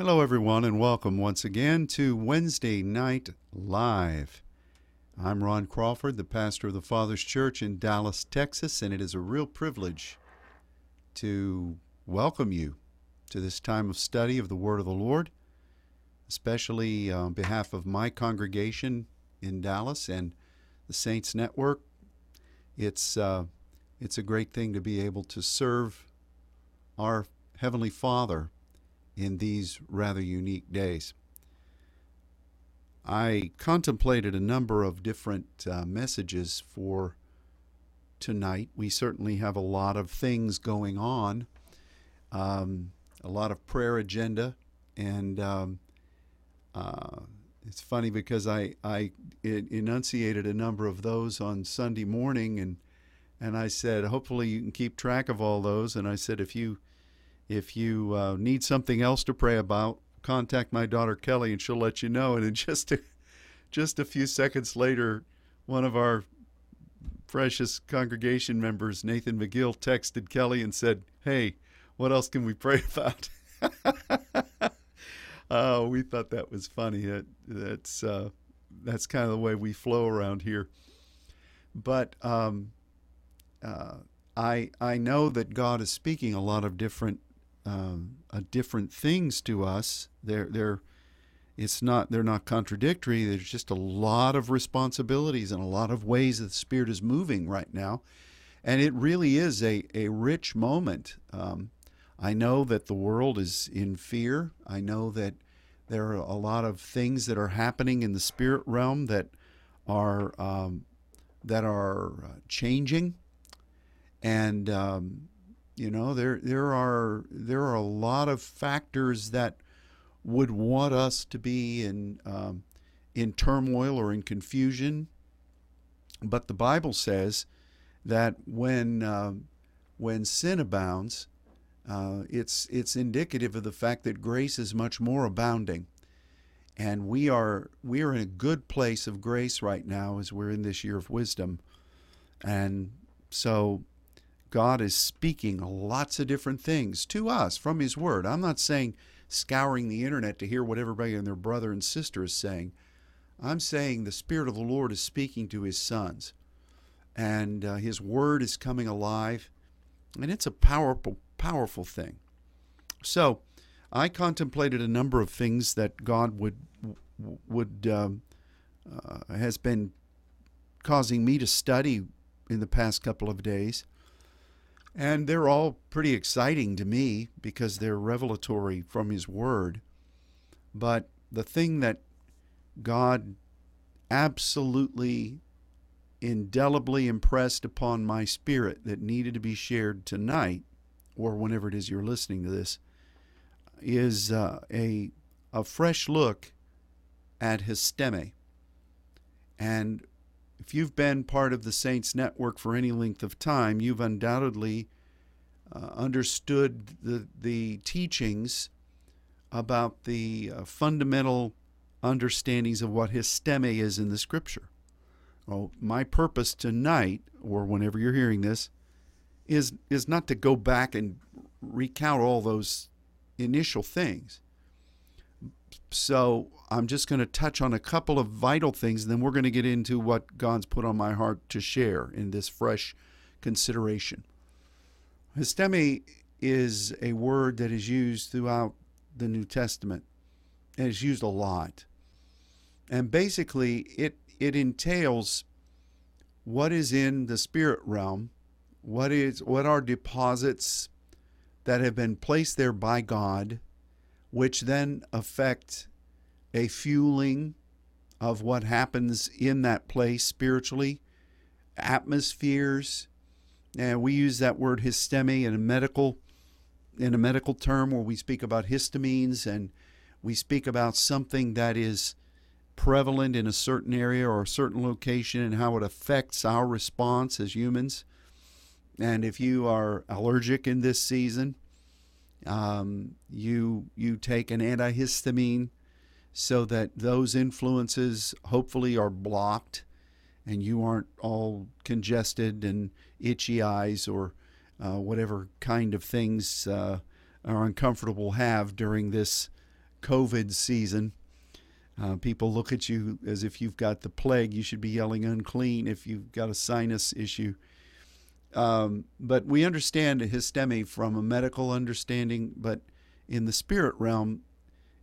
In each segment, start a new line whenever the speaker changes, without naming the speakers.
Hello, everyone, and welcome once again to Wednesday Night Live. I'm Ron Crawford, the pastor of the Father's Church in Dallas, Texas, and it is a real privilege to welcome you to this time of study of the Word of the Lord, especially on behalf of my congregation in Dallas and the Saints Network. It's uh, it's a great thing to be able to serve our Heavenly Father in these rather unique days. I contemplated a number of different uh, messages for tonight. We certainly have a lot of things going on, um, a lot of prayer agenda, and um, uh, it's funny because I I enunciated a number of those on Sunday morning, and and I said hopefully you can keep track of all those, and I said if you if you uh, need something else to pray about, contact my daughter Kelly, and she'll let you know. And in just a, just a few seconds later, one of our precious congregation members, Nathan McGill, texted Kelly and said, "Hey, what else can we pray about?" oh, we thought that was funny. That that's uh, that's kind of the way we flow around here. But um, uh, I I know that God is speaking a lot of different um, different things to us. They're they're it's not they're not contradictory. There's just a lot of responsibilities and a lot of ways that the Spirit is moving right now, and it really is a a rich moment. Um, I know that the world is in fear. I know that there are a lot of things that are happening in the spirit realm that are um, that are uh, changing, and um, you know, there there are there are a lot of factors that would want us to be in um, in turmoil or in confusion. But the Bible says that when uh, when sin abounds, uh, it's it's indicative of the fact that grace is much more abounding, and we are we are in a good place of grace right now as we're in this year of wisdom, and so God is speaking lots of different things to us from His Word. I'm not saying scouring the internet to hear what everybody and their brother and sister is saying. I'm saying the Spirit of the Lord is speaking to His sons, and uh, His Word is coming alive, and it's a powerful, powerful thing. So, I contemplated a number of things that God would would um, uh, has been causing me to study in the past couple of days. And they're all pretty exciting to me because they're revelatory from His Word. But the thing that God absolutely indelibly impressed upon my spirit that needed to be shared tonight, or whenever it is you're listening to this, is uh, a, a fresh look at histemi. And if you've been part of the Saints Network for any length of time, you've undoubtedly uh, understood the, the teachings about the uh, fundamental understandings of what histemi is in the Scripture. Well, my purpose tonight, or whenever you're hearing this, is is not to go back and recount all those initial things. So I'm just going to touch on a couple of vital things, and then we're going to get into what God's put on my heart to share in this fresh consideration. Histemi is a word that is used throughout the New Testament, and it's used a lot. And basically, it, it entails what is in the spirit realm, what is what are deposits that have been placed there by God, which then affect a fueling of what happens in that place spiritually, atmospheres. And we use that word histemi in a medical in a medical term where we speak about histamines and we speak about something that is prevalent in a certain area or a certain location and how it affects our response as humans. And if you are allergic in this season, um, you you take an antihistamine so that those influences hopefully are blocked and you aren't all congested and itchy eyes or uh, whatever kind of things uh, are uncomfortable have during this COVID season. Uh, people look at you as if you've got the plague. You should be yelling unclean if you've got a sinus issue. Um, but we understand histemi from a medical understanding, but in the spirit realm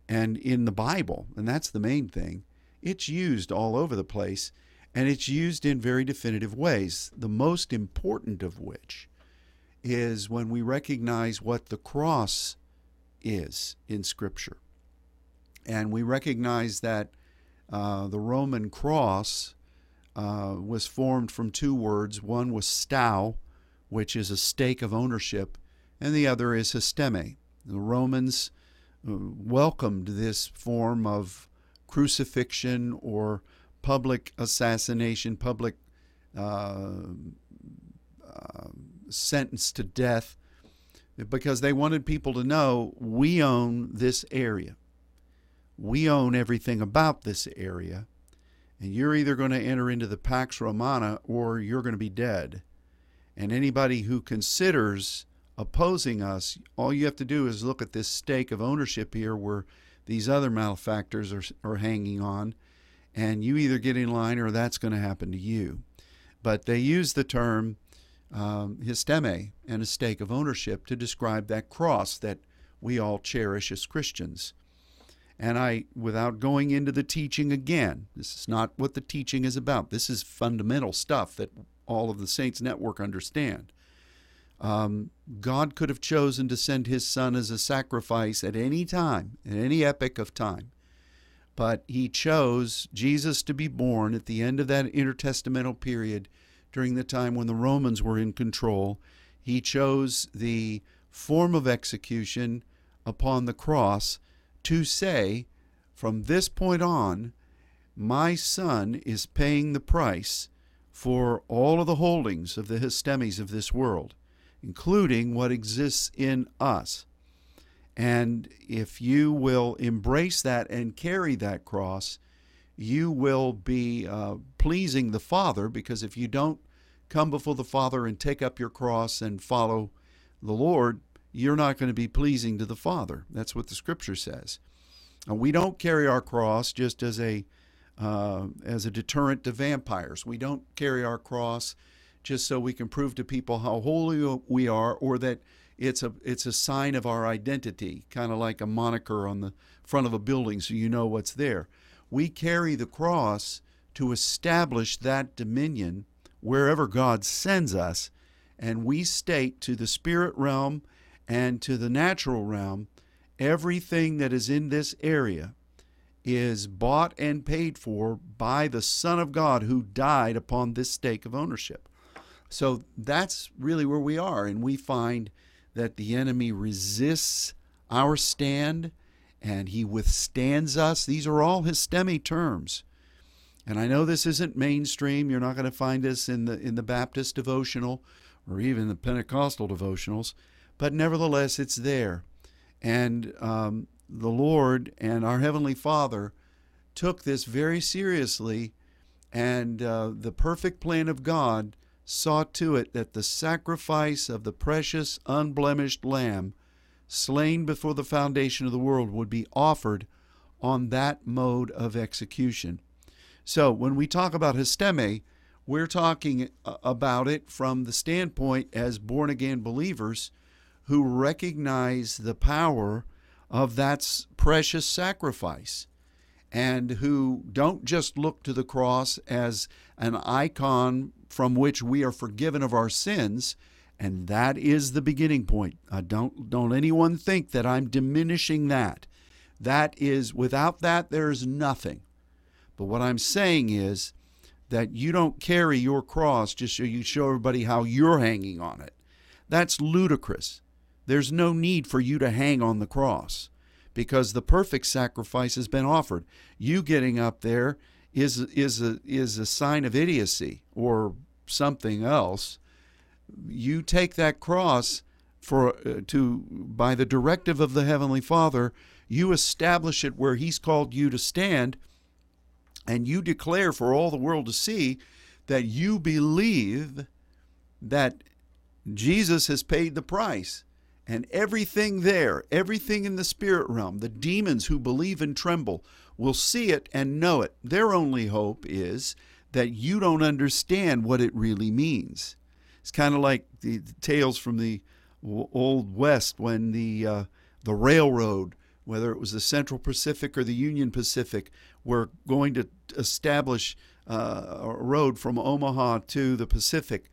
and in the Bible, and that's the main thing, it's used all over the place and it's used in very definitive ways. The most important of which is when we recognize what the cross is in Scripture. And we recognize that uh, the Roman cross uh, was formed from two words. One was stau, which is a stake of ownership, and the other is histemi. The Romans uh, welcomed this form of crucifixion or public assassination, public uh, uh, sentence to death, because they wanted people to know we own this area. We own everything about this area, and you're either going to enter into the Pax Romana or you're going to be dead. And anybody who considers opposing us, all you have to do is look at this stake of ownership here where these other malefactors are, are hanging on, and you either get in line or that's going to happen to you. But they use the term um, histemi and a stake of ownership to describe that cross that we all cherish as Christians. And I, without going into the teaching again, this is not what the teaching is about. This is fundamental stuff that all of the Saints Network understand. Um, God could have chosen to send his son as a sacrifice at any time, at any epoch of time. But he chose Jesus to be born at the end of that intertestamental period during the time when the Romans were in control. He chose the form of execution upon the cross to say, from this point on, my son is paying the price for all of the holdings of the histemis of this world, including what exists in us. And if you will embrace that and carry that cross, you will be uh, pleasing the Father because if you don't come before the Father and take up your cross and follow the Lord, you're not going to be pleasing to the Father. That's what the Scripture says. We don't carry our cross just as a uh, as a deterrent to vampires. We don't carry our cross just so we can prove to people how holy we are or that it's a it's a sign of our identity, kind of like a moniker on the front of a building so you know what's there. We carry the cross to establish that dominion wherever God sends us, and we state to the spirit realm and to the natural realm everything that is in this area is bought and paid for by the Son of God who died upon this stake of ownership. So that's really where we are. And we find that the enemy resists our stand and he withstands us. These are all histemi terms. And I know this isn't mainstream. You're not going to find this in the in the Baptist devotional or even the Pentecostal devotionals, but nevertheless, it's there. And um, the Lord and our Heavenly Father took this very seriously, and uh, the perfect plan of God saw to it that the sacrifice of the precious, unblemished Lamb, slain before the foundation of the world, would be offered on that mode of execution. So when we talk about histemi, we're talking uh, about it from the standpoint as born again believers who recognize the power of that precious sacrifice and who don't just look to the cross as an icon from which we are forgiven of our sins and that is the beginning point. Uh, don't don't anyone think that i'm diminishing that. That is without that there's nothing. But what i'm saying is that you don't carry your cross just so you show everybody how you're hanging on it. That's ludicrous there's no need for you to hang on the cross because the perfect sacrifice has been offered. You getting up there is is a is a sign of idiocy or something else. You take that cross for uh, to by the directive of the heavenly Father, you establish it where he's called you to stand and you declare for all the world to see that you believe that Jesus has paid the price And everything there, everything in the spirit realm, the demons who believe and tremble will see it and know it. Their only hope is that you don't understand what it really means. It's kind of like the, the tales from the old west when the uh, the railroad, whether it was the Central Pacific or the Union Pacific, were going to establish uh, a road from Omaha to the Pacific,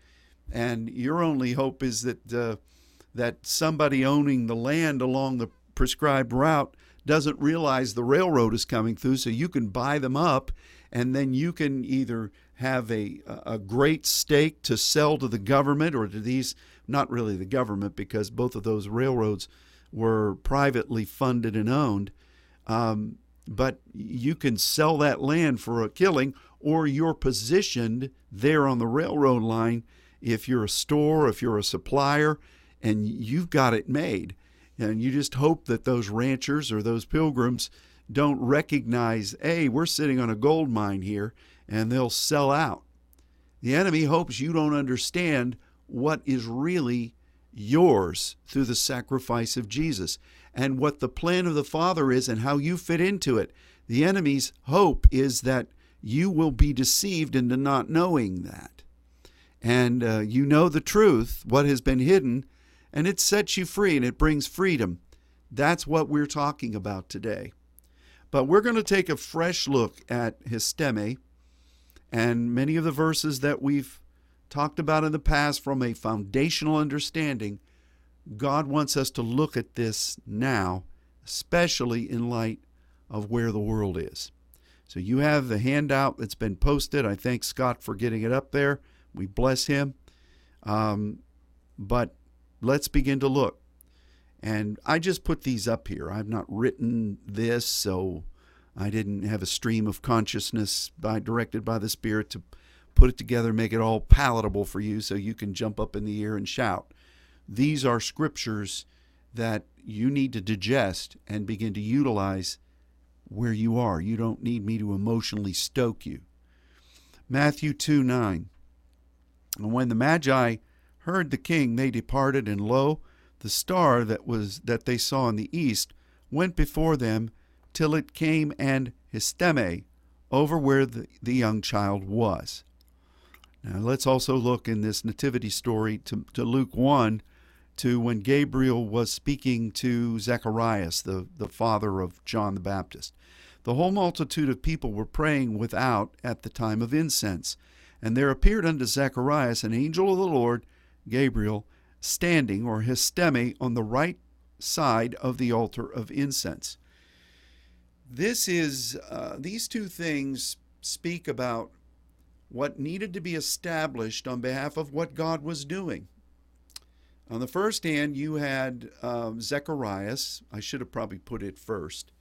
and your only hope is that uh, that somebody owning the land along the prescribed route doesn't realize the railroad is coming through, so you can buy them up, and then you can either have a a great stake to sell to the government or to these not really the government because both of those railroads were privately funded and owned. Um, but you can sell that land for a killing, or you're positioned there on the railroad line if you're a store, if you're a supplier, and you've got it made. And you just hope that those ranchers or those pilgrims don't recognize, hey, we're sitting on a gold mine here, and they'll sell out. The enemy hopes you don't understand what is really yours through the sacrifice of Jesus and what the plan of the Father is and how you fit into it. The enemy's hope is that you will be deceived into not knowing that. And uh, you know the truth, what has been hidden, and it sets you free and it brings freedom. That's what we're talking about today. But we're going to take a fresh look at histemi and many of the verses that we've talked about in the past from a foundational understanding. God wants us to look at this now, especially in light of where the world is. So you have the handout that's been posted. I thank Scott for getting it up there. We bless him. Um, but let's begin to look. And I just put these up here. I've not written this, so I didn't have a stream of consciousness by, directed by the Spirit to put it together, make it all palatable for you so you can jump up in the air and shout. These are scriptures that you need to digest and begin to utilize where you are. You don't need me to emotionally stoke you. Matthew 2 9. And when the Magi heard the king, they departed, and lo, the star that was that they saw in the east went before them till it came and histemi over where the, the young child was. Now let's also look in this nativity story to, to Luke 1 to when Gabriel was speaking to Zacharias, the, the father of John the Baptist. The whole multitude of people were praying without at the time of incense. And there appeared unto Zacharias an angel of the Lord, Gabriel, standing, or histemi, on the right side of the altar of incense. This is, uh, these two things speak about what needed to be established on behalf of what God was doing. On the first hand, you had um, Zechariah. I should have probably put it first.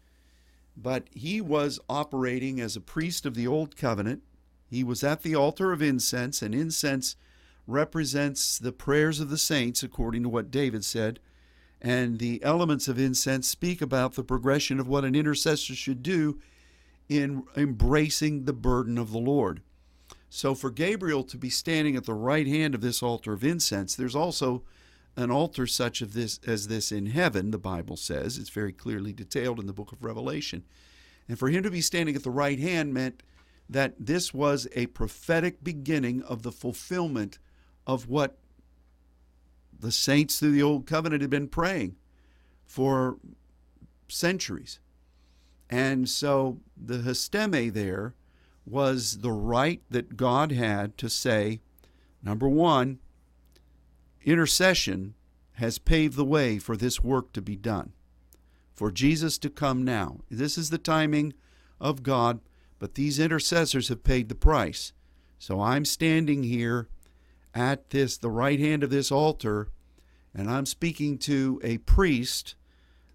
But he was operating as a priest of the Old Covenant. He was at the altar of incense, and incense represents the prayers of the saints, according to what David said. And the elements of incense speak about the progression of what an intercessor should do in embracing the burden of the Lord. So, for Gabriel to be standing at the right hand of this altar of incense, there's also an altar such of this as this in heaven, the Bible says. It's very clearly detailed in the book of Revelation. And for him to be standing at the right hand meant that this was a prophetic beginning of the fulfillment of what the saints through the old covenant had been praying for centuries. And so the histemi there was the right that God had to say, number one, Intercession has paved the way for this work to be done, for Jesus to come now. This is the timing of God, but these intercessors have paid the price. So I'm standing here at this the right hand of this altar and I'm speaking to a priest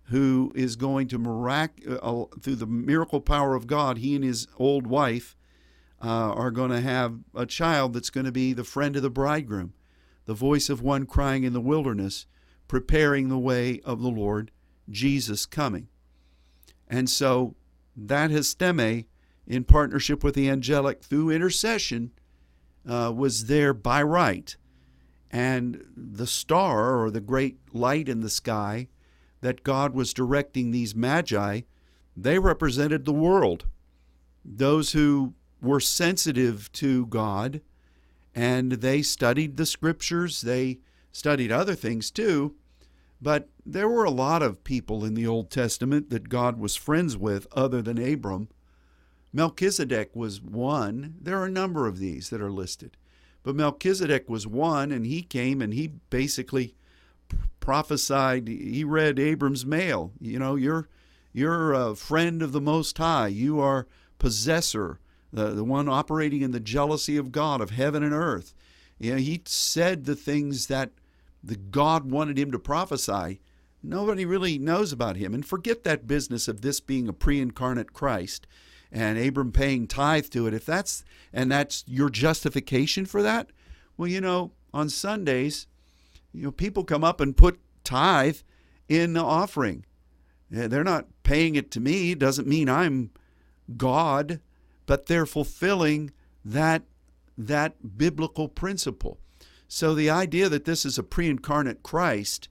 who is going to mirac- uh, through the miracle power of God he and his old wife uh, are going to have a child that's going to be the friend of the bridegroom the voice of one crying in the wilderness, preparing the way of the Lord Jesus coming. And so that histemi, in partnership with the angelic through intercession, uh, was there by right. And the star or the great light in the sky that God was directing these magi, they represented the world. Those who were sensitive to God and they studied the scriptures, they studied other things too. But there were a lot of people in the Old Testament that God was friends with other than Abram. Melchizedek was one. There are a number of these that are listed. But Melchizedek was one, and he came and he basically prophesied. He read Abram's mail. You know, you're you're a friend of the Most High. You are possessor, the, the one operating in the jealousy of God of heaven and earth. You know, he said the things that the God wanted him to prophesy. Nobody really knows about him. And forget that business of this being a pre-incarnate Christ and Abram paying tithe to it. If that's and that's your justification for that, well, you know, on Sundays, you know, people come up and put tithe in the offering. They're not paying it to me. Doesn't mean I'm God, but they're fulfilling that that biblical principle. So the idea that this is a pre-incarnate Christ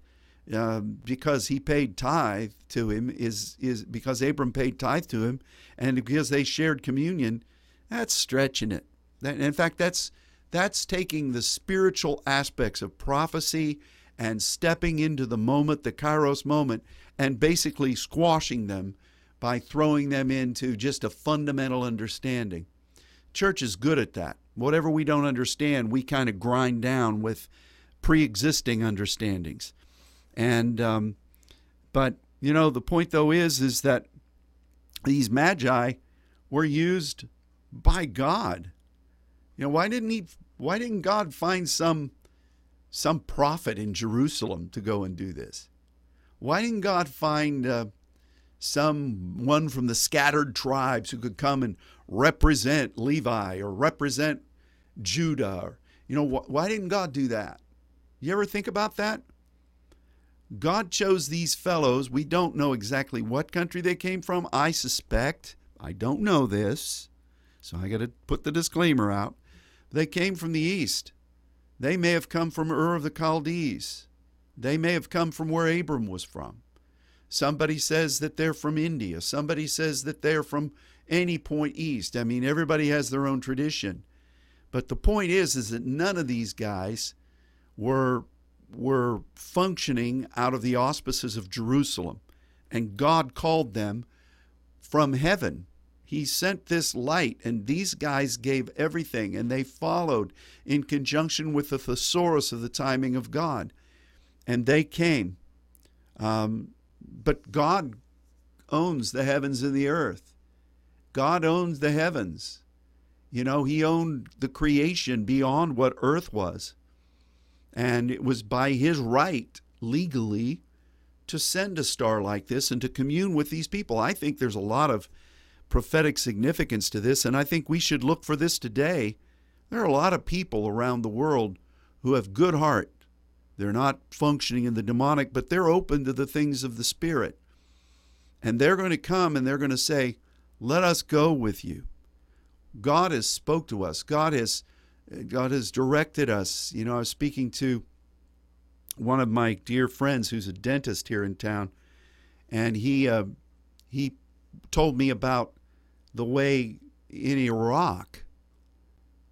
uh, because he paid tithe to him is is because Abram paid tithe to him, and because they shared communion, that's stretching it. That, in fact, that's that's taking the spiritual aspects of prophecy and stepping into the moment, the Kairos moment, and basically squashing them by throwing them into just a fundamental understanding. Church is good at that. Whatever we don't understand, we kind of grind down with pre existing understandings. And, um, but, you know, the point though is, is that these magi were used by God. You know, why didn't he, why didn't God find some, some prophet in Jerusalem to go and do this? Why didn't God find uh, someone from the scattered tribes who could come and represent Levi or represent Judah. Or, you know, wh- why didn't God do that? You ever think about that? God chose these fellows. We don't know exactly what country they came from. I suspect, I don't know this, so I got to put the disclaimer out. They came from the east. They may have come from Ur of the Chaldees. They may have come from where Abram was from. Somebody says that they're from India. Somebody says that they're from any point east. I mean, everybody has their own tradition. But the point is, is that none of these guys were were functioning out of the auspices of Jerusalem, and God called them from heaven. He sent this light, and these guys gave everything, and they followed in conjunction with the thesaurus of the timing of God, and they came. Um, but God owns the heavens and the earth. God owns the heavens. You know, He owned the creation beyond what earth was. And it was by His right, legally, to send a star like this and to commune with these people. I think there's a lot of prophetic significance to this, and I think we should look for this today. There are a lot of people around the world who have good heart. They're not functioning in the demonic, but they're open to the things of the Spirit. And they're going to come and they're going to say, Let us go with you. God has spoke to us. God has God has directed us. You know, I was speaking to one of my dear friends who's a dentist here in town, and he uh, he told me about the way in Iraq,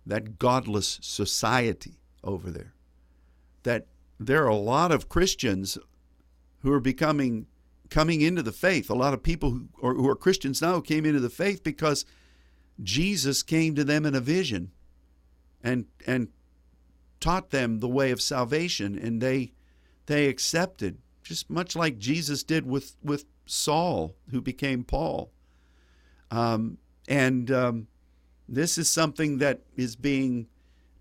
that godless society over there, that there are a lot of Christians who are becoming coming into the faith. A lot of people who are, who are Christians now came into the faith because Jesus came to them in a vision and and taught them the way of salvation and they they accepted just much like Jesus did with with Saul who became Paul. Um, and um, this is something that is being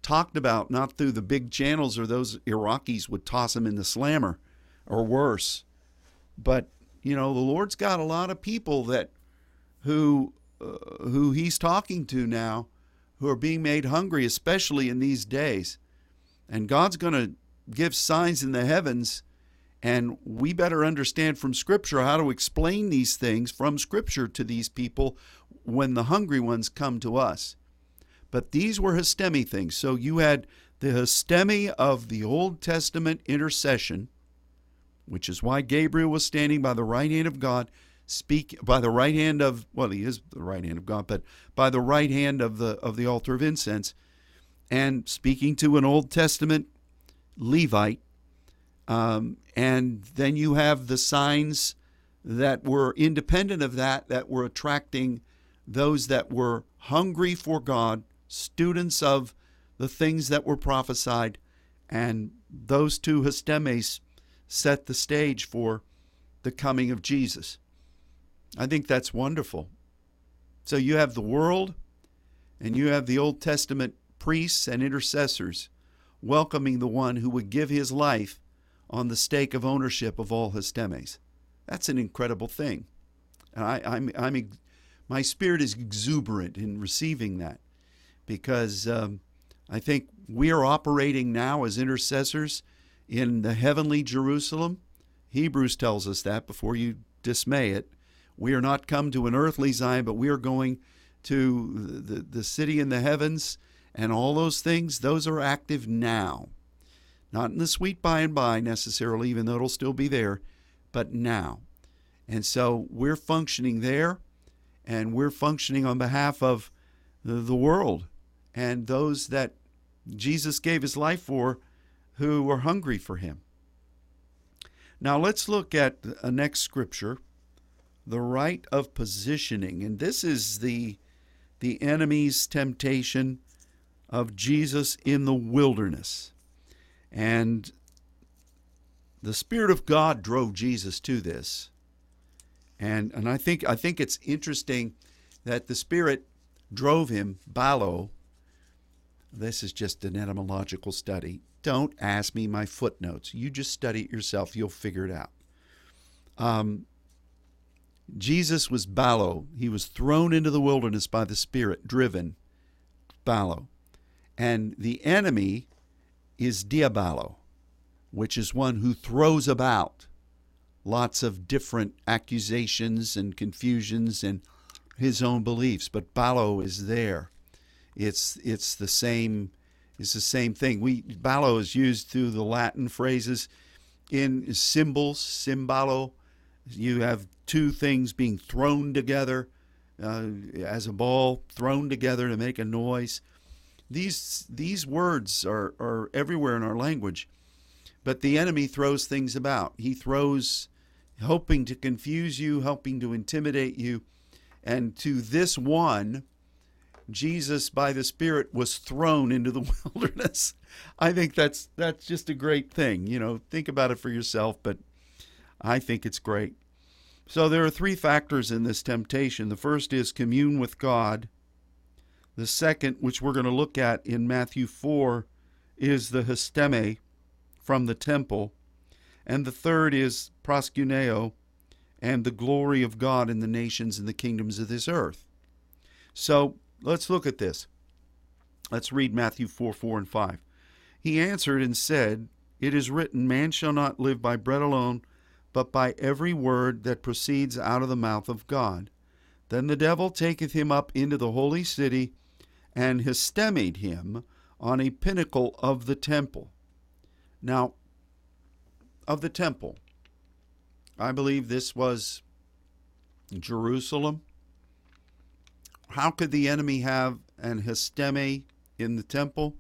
talked about not through the big channels or those Iraqis would toss him in the slammer or worse but you know the Lord's got a lot of people that who uh, who he's talking to now who are being made hungry, especially in these days. And God's going to give signs in the heavens, and we better understand from Scripture how to explain these things from Scripture to these people when the hungry ones come to us. But these were histemi things. So you had the histemi of the Old Testament intercession, which is why Gabriel was standing by the right hand of God, speak by the right hand of well, he is the right hand of God, but by the right hand of the of the altar of incense, and speaking to an Old Testament Levite, um, and then you have the signs that were independent of that, that were attracting those that were hungry for God, students of the things that were prophesied, and those two histemis set the stage for the coming of Jesus. I think that's wonderful. So you have the world, and you have the Old Testament priests and intercessors welcoming the one who would give his life on the stake of ownership of all histemis. That's an incredible thing. And I, I'm, I'm, my spirit is exuberant in receiving that because um, I think we are operating now as intercessors in the heavenly Jerusalem. Hebrews tells us that before you dismay it. We are not come to an earthly Zion, but we are going to the, the city in the heavens, and all those things, those are active now. Not in the sweet by and by necessarily, even though it'll still be there, but now. And so we're functioning there, and we're functioning on behalf of the, world and those that Jesus gave his life for who were hungry for him. Now let's look at a next scripture, the right of positioning. And this is the the enemy's temptation of Jesus in the wilderness. And the Spirit of God drove Jesus to this. And and I think I think it's interesting that the Spirit drove him, balo. This is just an etymological study. Don't ask me my footnotes. You just study it yourself. You'll figure it out. Um, Jesus was balo. He was thrown into the wilderness by the Spirit, driven, balo. And the enemy is diabalo, which is one who throws about lots of different accusations and confusions and his own beliefs. But balo is there. It's it's the same it's the same thing. We balo is used through the Latin phrases in symbols, symbolo. You have two things being thrown together uh, as a ball, thrown together to make a noise. These these words are, are everywhere in our language, but the enemy throws things about. He throws hoping to confuse you, helping to intimidate you. And to this one, Jesus by the Spirit was thrown into the wilderness. I think that's that's just a great thing. You know, think about it for yourself, but I think it's great. So there are three factors in this temptation. The first is commune with God. The second, which we're going to look at in Matthew 4, is the histemi from the temple. And the third is proskuneo and the glory of God in the nations and the kingdoms of this earth. So let's look at this. Let's read Matthew 4 4 and 5. He answered and said, It is written, Man shall not live by bread alone, but by every word that proceeds out of the mouth of God. Then the devil taketh him up into the holy city and histemied him on a pinnacle of the temple. Now, of the temple, I believe this was Jerusalem. How could the enemy have an histemi in the temple?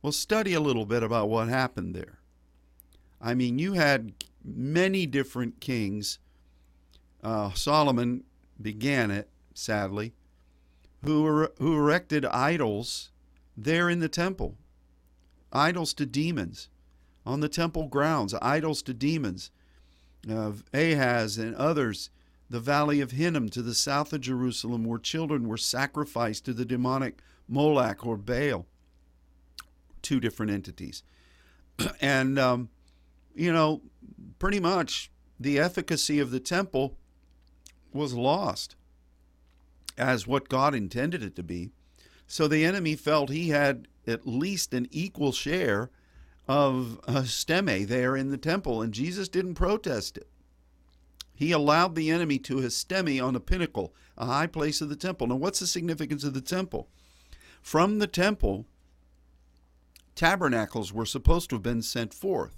Well, study a little bit about what happened there. I mean, you had many different kings. Uh, Solomon began it, sadly, who, who erected idols there in the temple, idols to demons on the temple grounds, idols to demons. Of Ahaz and others, the valley of Hinnom to the south of Jerusalem, where children were sacrificed to the demonic Moloch or Baal. Two different entities. and, um, you know, pretty much the efficacy of the temple was lost as what God intended it to be. So the enemy felt he had at least an equal share of uh, histemi there in the temple, and Jesus didn't protest it. He allowed the enemy to histemi on a pinnacle, a high place of the temple. Now, what's the significance of the temple? From the temple, tabernacles were supposed to have been sent forth.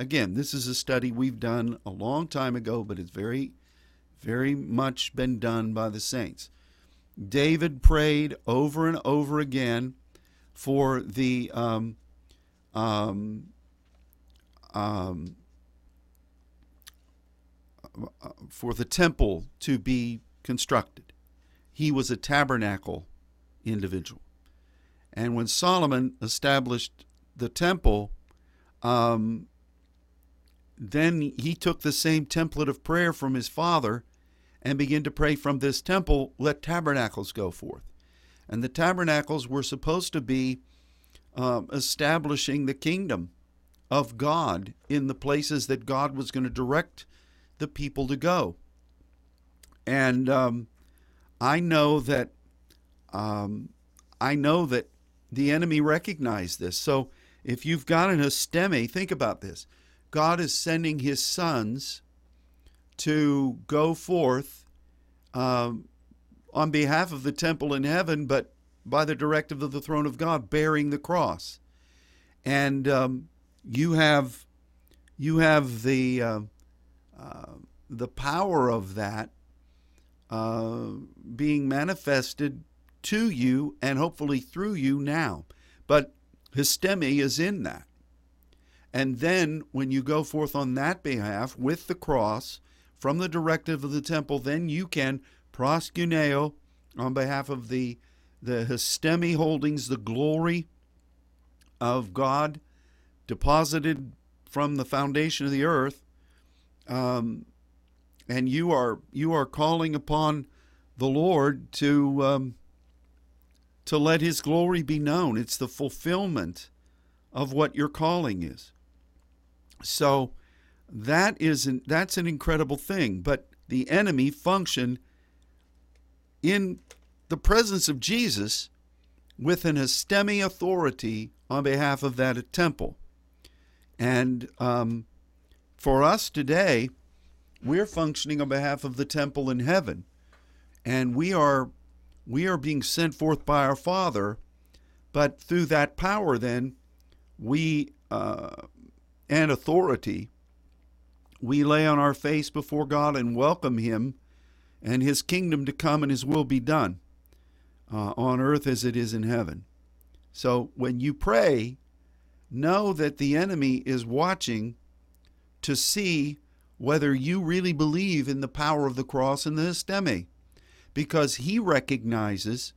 Again, this is a study we've done a long time ago, but it's very, very much been done by the saints. David prayed over and over again for the um, um, um, for the temple to be constructed. He was a tabernacle individual. And when Solomon established the temple, um, then he took the same template of prayer from his father and began to pray from this temple, let tabernacles go forth. And the tabernacles were supposed to be um, establishing the kingdom of God in the places that God was going to direct the people to go. And um, I know that um, I know that the enemy recognized this. So if you've got an histemi, think about this. God is sending his sons to go forth um, on behalf of the temple in heaven, but by the directive of the throne of God, bearing the cross. And um, you have you have the uh, uh, the power of that uh, being manifested to you and hopefully through you now. But histemi is in that. And then when you go forth on that behalf with the cross from the directive of the temple, then you can proskuneo on behalf of the the histemi holdings, the glory of God deposited from the foundation of the earth, um, and you are you are calling upon the Lord to um, to let His glory be known. It's the fulfillment of what your calling is. So that is an, that's an incredible thing. But the enemy functioned in the presence of Jesus with an histemi authority on behalf of that temple. And um, for us today, we're functioning on behalf of the temple in heaven, and we are we are being sent forth by our Father. But through that power, then we uh, and authority, we lay on our face before God and welcome Him and His kingdom to come and His will be done uh, on earth as it is in heaven. So when you pray, know that the enemy is watching to see whether you really believe in the power of the cross and the histemi, because he recognizes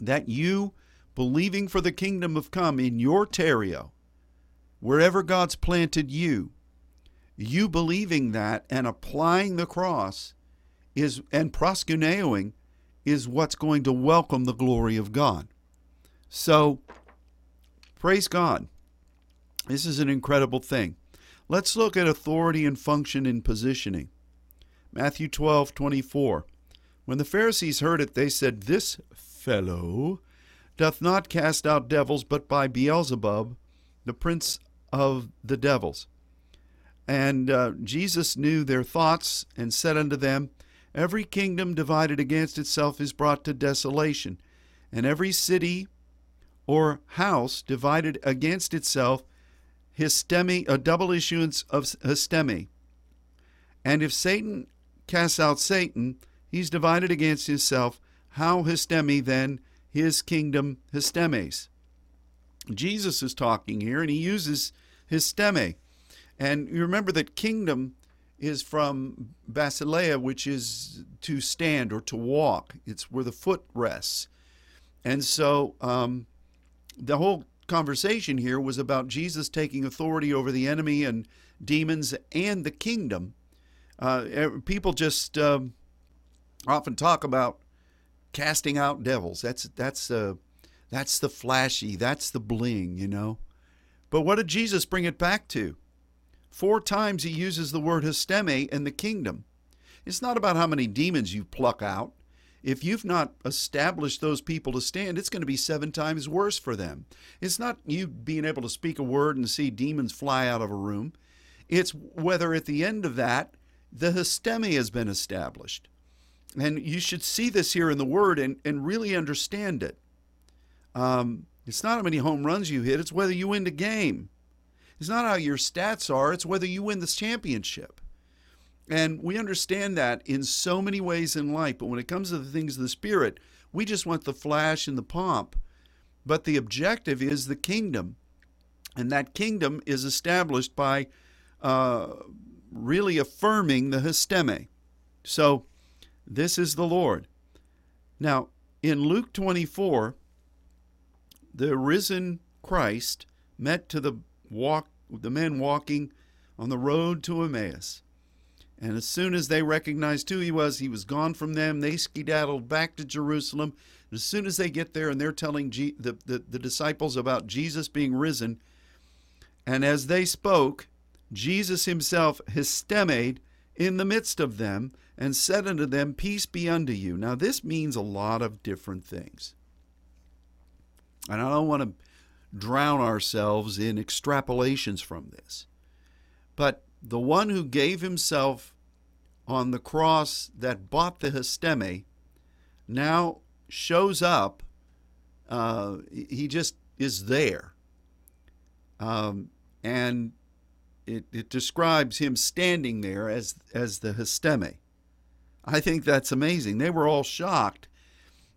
that you believing for the kingdom of come in your terrio, wherever God's planted you, you believing that and applying the cross is and proskuneoing is what's going to welcome the glory of God. So Praise God. This is an incredible thing. Let's look at authority and function in positioning. Matthew 12, 24. When the Pharisees heard it, they said, This fellow doth not cast out devils, but by Beelzebub, the prince of the devils. And uh, Jesus knew their thoughts and said unto them, Every kingdom divided against itself is brought to desolation, and every city or house divided against itself, histemi, a double issuance of histemi. And if Satan casts out Satan, he's divided against himself. How histemi then his kingdom histemis? Jesus is talking here, and he uses histemi. And you remember that kingdom is from basileia, which is to stand or to walk. It's where the foot rests. And so um, the whole conversation here was about Jesus taking authority over the enemy and demons and the kingdom. Uh, people just um, often talk about casting out devils. That's that's uh, that's the flashy. That's the bling, you know. But what did Jesus bring it back to? Four times he uses the word histemi in the kingdom. It's not about how many demons you pluck out if you've not established those people to stand, it's going to be seven times worse for them. It's not you being able to speak a word and see demons fly out of a room. It's whether at the end of that, the histemi has been established. And you should see this here in the Word and, and really understand it. Um, It's not how many home runs you hit, it's whether you win the game. It's not how your stats are, it's whether you win this championship. And we understand that in so many ways in life, but when it comes to the things of the Spirit, we just want the flash and the pomp. But the objective is the kingdom. And that kingdom is established by uh, really affirming the histemi. So, this is the Lord. Now, in Luke 24, the risen Christ met to the walk the men walking on the road to Emmaus. And as soon as they recognized who he was, he was gone from them. They skedaddled back to Jerusalem. And as soon as they get there and they're telling the, the, the disciples about Jesus being risen, and as they spoke, Jesus himself histemed in the midst of them and said unto them, Peace be unto you. Now, this means a lot of different things. And I don't want to drown ourselves in extrapolations from this. But the one who gave himself on the cross that bought the histeme now shows up. Uh, he just is there. Um, and it, it describes him standing there as, as the histeme. I think that's amazing. They were all shocked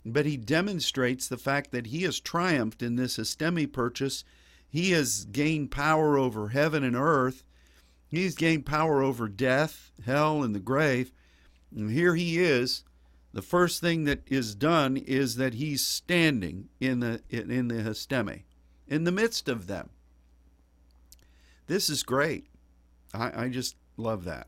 but he demonstrates the fact that he has triumphed in this histemi purchase. He has gained power over heaven and earth. He's gained power over death, hell, and the grave. And here he is. The first thing that is done is that he's standing in the in the histemi, in the midst of them. This is great. I, I just love that.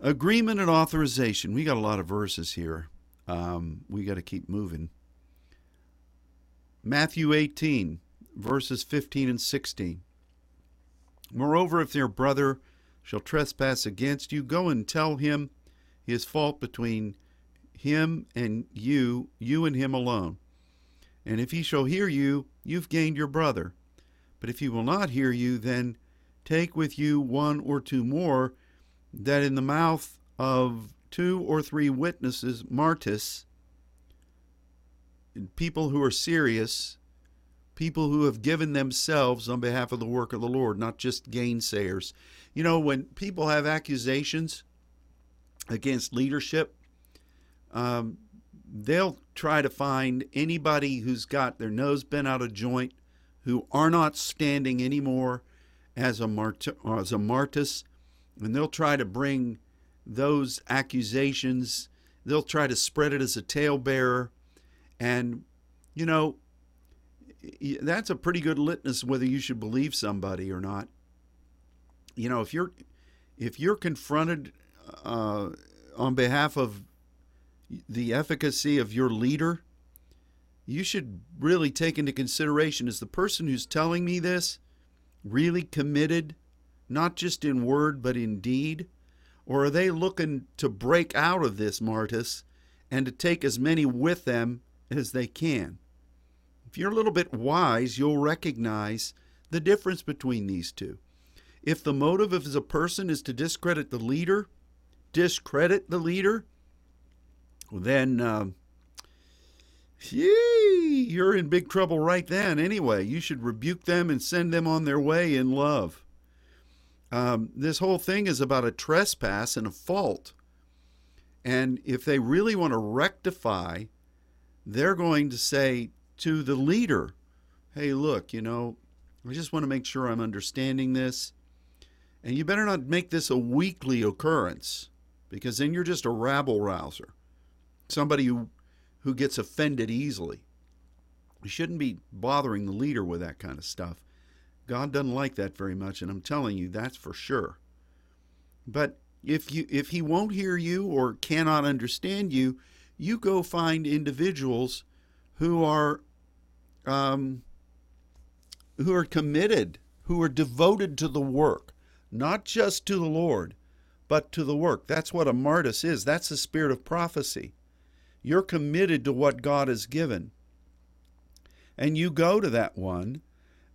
Agreement and authorization. We got a lot of verses here. Um, we got to keep moving. Matthew 18, verses 15 and 16. Moreover, if your brother shall trespass against you, go and tell him his fault between him and you, you and him alone. And if he shall hear you, you've gained your brother. But if he will not hear you, then take with you one or two more, that in the mouth of two or three witnesses, martis, people who are serious, people who have given themselves on behalf of the work of the Lord, not just gainsayers. You know, when people have accusations against leadership, um, they'll try to find anybody who's got their nose bent out of joint, who are not standing anymore as a mart- as a martis, and they'll try to bring those accusations. They'll try to spread it as a talebearer. And, you know, that's a pretty good litmus whether you should believe somebody or not. You know, if you're if you're confronted uh, on behalf of the efficacy of your leader, you should really take into consideration is the person who's telling me this really committed, not just in word but in deed? Or are they looking to break out of this martis and to take as many with them as they can? If you're a little bit wise, you'll recognize the difference between these two. If the motive of a person is to discredit the leader, discredit the leader, then uh, you're in big trouble right then anyway. You should rebuke them and send them on their way in love. Um, this whole thing is about a trespass and a fault. And if they really want to rectify, they're going to say to the leader, hey, look, you know, I just want to make sure I'm understanding this. And you better not make this a weekly occurrence because then you're just a rabble rouser, somebody who, who gets offended easily. You shouldn't be bothering the leader with that kind of stuff. God doesn't like that very much, and I'm telling you that's for sure. But if you if he won't hear you or cannot understand you, you go find individuals who are um, who are committed, who are devoted to the work, not just to the Lord, but to the work. That's what a martis is. That's the spirit of prophecy. You're committed to what God has given. And you go to that one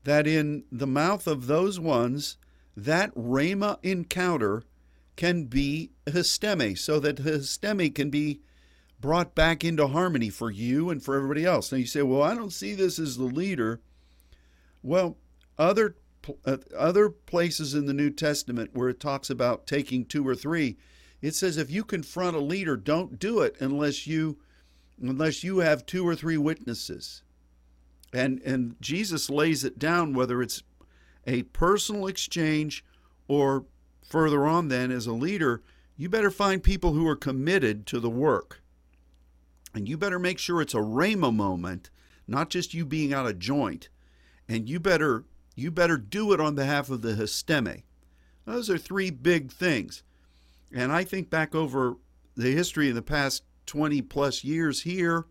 that in the mouth of those ones, that Rhema encounter can be histemi, so that histemi can be brought back into harmony for you and for everybody else. Now you say, "Well, I don't see this as the leader." Well, other uh, other places in the New Testament where it talks about taking two or three, it says if you confront a leader, don't do it unless you unless you have two or three witnesses. And and Jesus lays it down whether it's a personal exchange or further on then as a leader, you better find people who are committed to the work. And you better make sure it's a rhema moment, not just you being out of joint. And you better you better do it on behalf of the histemi. Those are three big things. And I think back over the history of the past 20 plus years here,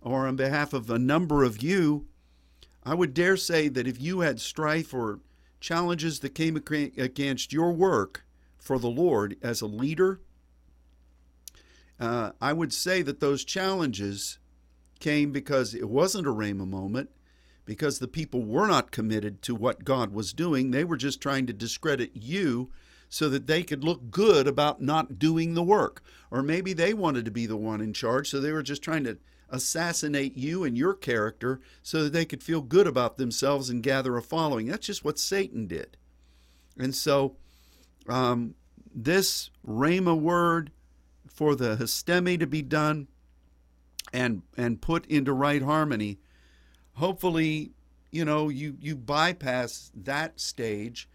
or on behalf of a number of you, I would dare say that if you had strife or challenges that came against your work for the Lord as a leader, uh, I would say that those challenges came because it wasn't a Rhema moment, because the people were not committed to what God was doing. They were just trying to discredit you so that they could look good about not doing the work. Or maybe they wanted to be the one in charge, so they were just trying to assassinate you and your character so that they could feel good about themselves and gather a following. That's just what Satan did. And so, um, this Rhema word for the histemi to be done and and put into right harmony, hopefully, you know, you you bypass that stage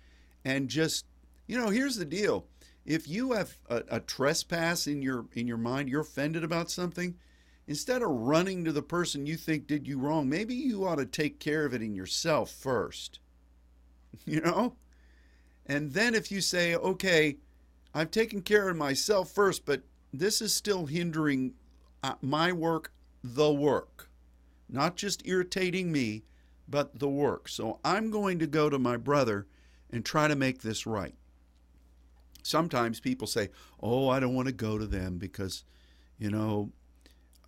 and just, you know, here's the deal. If you have a, a trespass in your in your mind, you're offended about something, instead of running to the person you think did you wrong, maybe you ought to take care of it in yourself first. You know? And then if you say, okay, I've taken care of myself first, but this is still hindering uh, my work, the work, not just irritating me, but the work. So I'm going to go to my brother and try to make this right. Sometimes people say, oh, I don't want to go to them because, you know,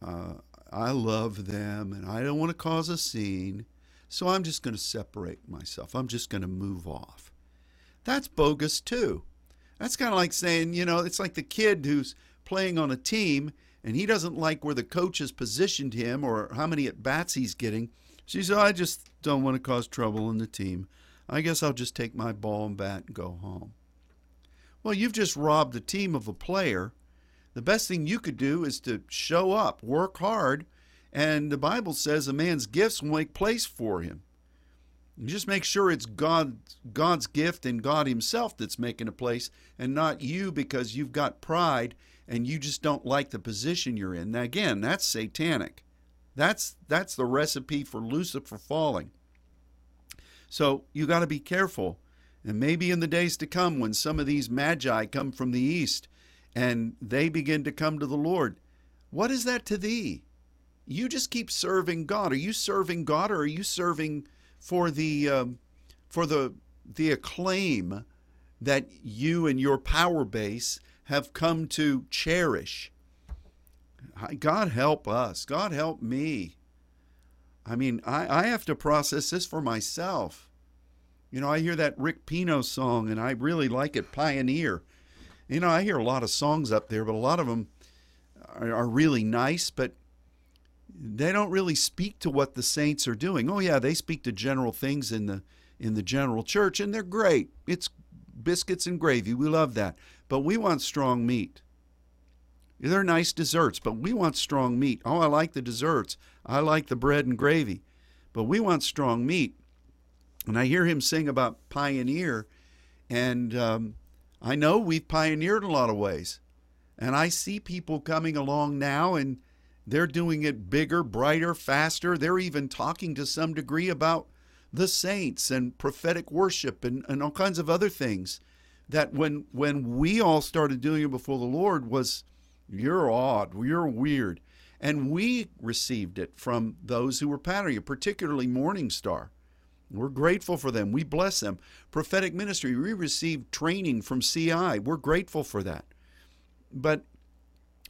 uh, I love them and I don't want to cause a scene, so I'm just going to separate myself. I'm just going to move off. That's bogus too. That's kind of like saying, you know, it's like the kid who's playing on a team and he doesn't like where the coach has positioned him or how many at bats he's getting. So I just don't want to cause trouble in the team. I guess I'll just take my ball and bat and go home. Well, you've just robbed the team of a player the best thing you could do is to show up, work hard, and the Bible says a man's gifts will make place for him. And just make sure it's God, God's gift and God Himself that's making a place, and not you because you've got pride and you just don't like the position you're in. Now, again, that's satanic. That's that's the recipe for Lucifer falling. So you got to be careful. And maybe in the days to come, when some of these magi come from the east and they begin to come to the Lord. What is that to thee? You just keep serving God. Are you serving God, or are you serving for the um, for the the acclaim that you and your power base have come to cherish? God help us. God help me. I mean, I, I have to process this for myself. You know, I hear that Rick Pino song and I really like it, Pioneer. You know, I hear a lot of songs up there, but a lot of them are, are really nice, but they don't really speak to what the saints are doing. Oh yeah, they speak to general things in the in the general church and they're great. It's biscuits and gravy. We love that. But we want strong meat. They're nice desserts, but we want strong meat. Oh, I like the desserts. I like the bread and gravy. But we want strong meat. And I hear him sing about pioneer and um, I know we've pioneered a lot of ways. And I see people coming along now and they're doing it bigger, brighter, faster. They're even talking to some degree about the saints and prophetic worship and, and all kinds of other things that when when we all started doing it before the Lord was you're odd, you're weird. And we received it from those who were patterning particularly Morning Star. We're grateful for them. We bless them. Prophetic ministry, we received training from CI. We're grateful for that. But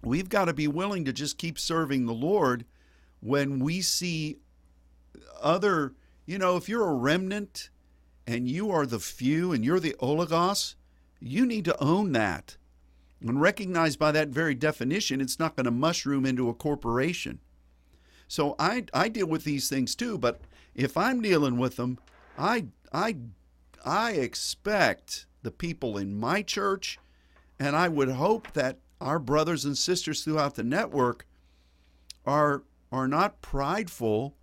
we've got to be willing to just keep serving the Lord when we see other, you know, if you're a remnant and you are the few and you're the oligos, you need to own that. And recognize by that very definition, it's not going to mushroom into a corporation. So I, I deal with these things too, but if I'm dealing with them, I, I, I expect the people in my church, and I would hope that our brothers and sisters throughout the network are are not prideful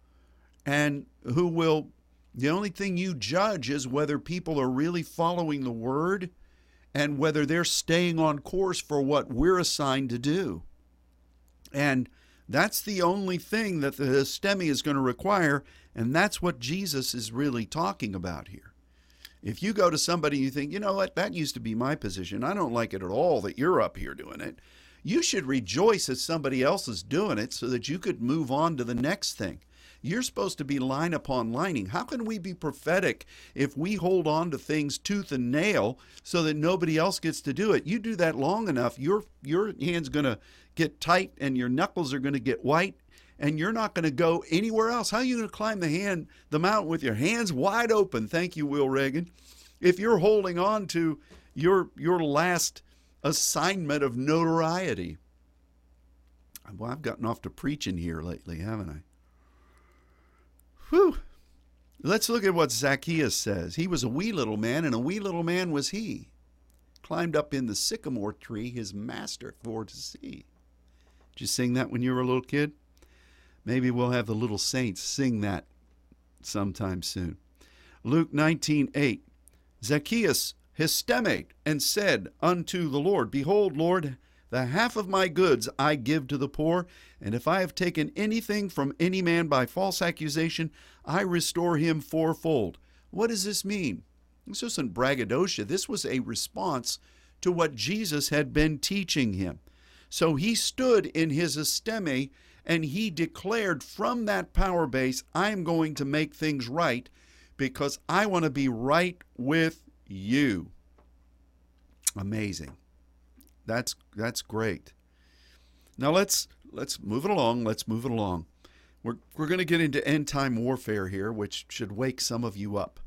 and who will the only thing you judge is whether people are really following the word and whether they're staying on course for what we're assigned to do. And that's the only thing that the histemi is going to require, and that's what Jesus is really talking about here. If you go to somebody and you think, you know what, that used to be my position, I don't like it at all that you're up here doing it, you should rejoice that somebody else is doing it so that you could move on to the next thing. You're supposed to be line upon lining. How can we be prophetic if we hold on to things tooth and nail so that nobody else gets to do it? You do that long enough, your your hand's going to get tight and your knuckles are going to get white and you're not going to go anywhere else. How are you going to climb the hand the mountain with your hands wide open? Thank you, Will Reagan. If you're holding on to your your last assignment of notoriety. Well, I've gotten off to preaching here lately, haven't I? Whew. Let's look at what Zacchaeus says. He was a wee little man, and a wee little man was he. Climbed up in the sycamore tree, his master for to see. Did you sing that when you were a little kid? Maybe we'll have the little saints sing that sometime soon. Luke 19:8. Zacchaeus histemi and said unto the Lord, Behold, Lord, the half of my goods I give to the poor, and if I have taken anything from any man by false accusation, I restore him fourfold. What does this mean? This wasn't braggadocio. This was a response to what Jesus had been teaching him. So he stood in his histemi and he declared from that power base, I am going to make things right because I want to be right with you. Amazing. That's that's great. Now let's let's move it along. Let's move it along. We're we're going to get into end time warfare here, which should wake some of you up.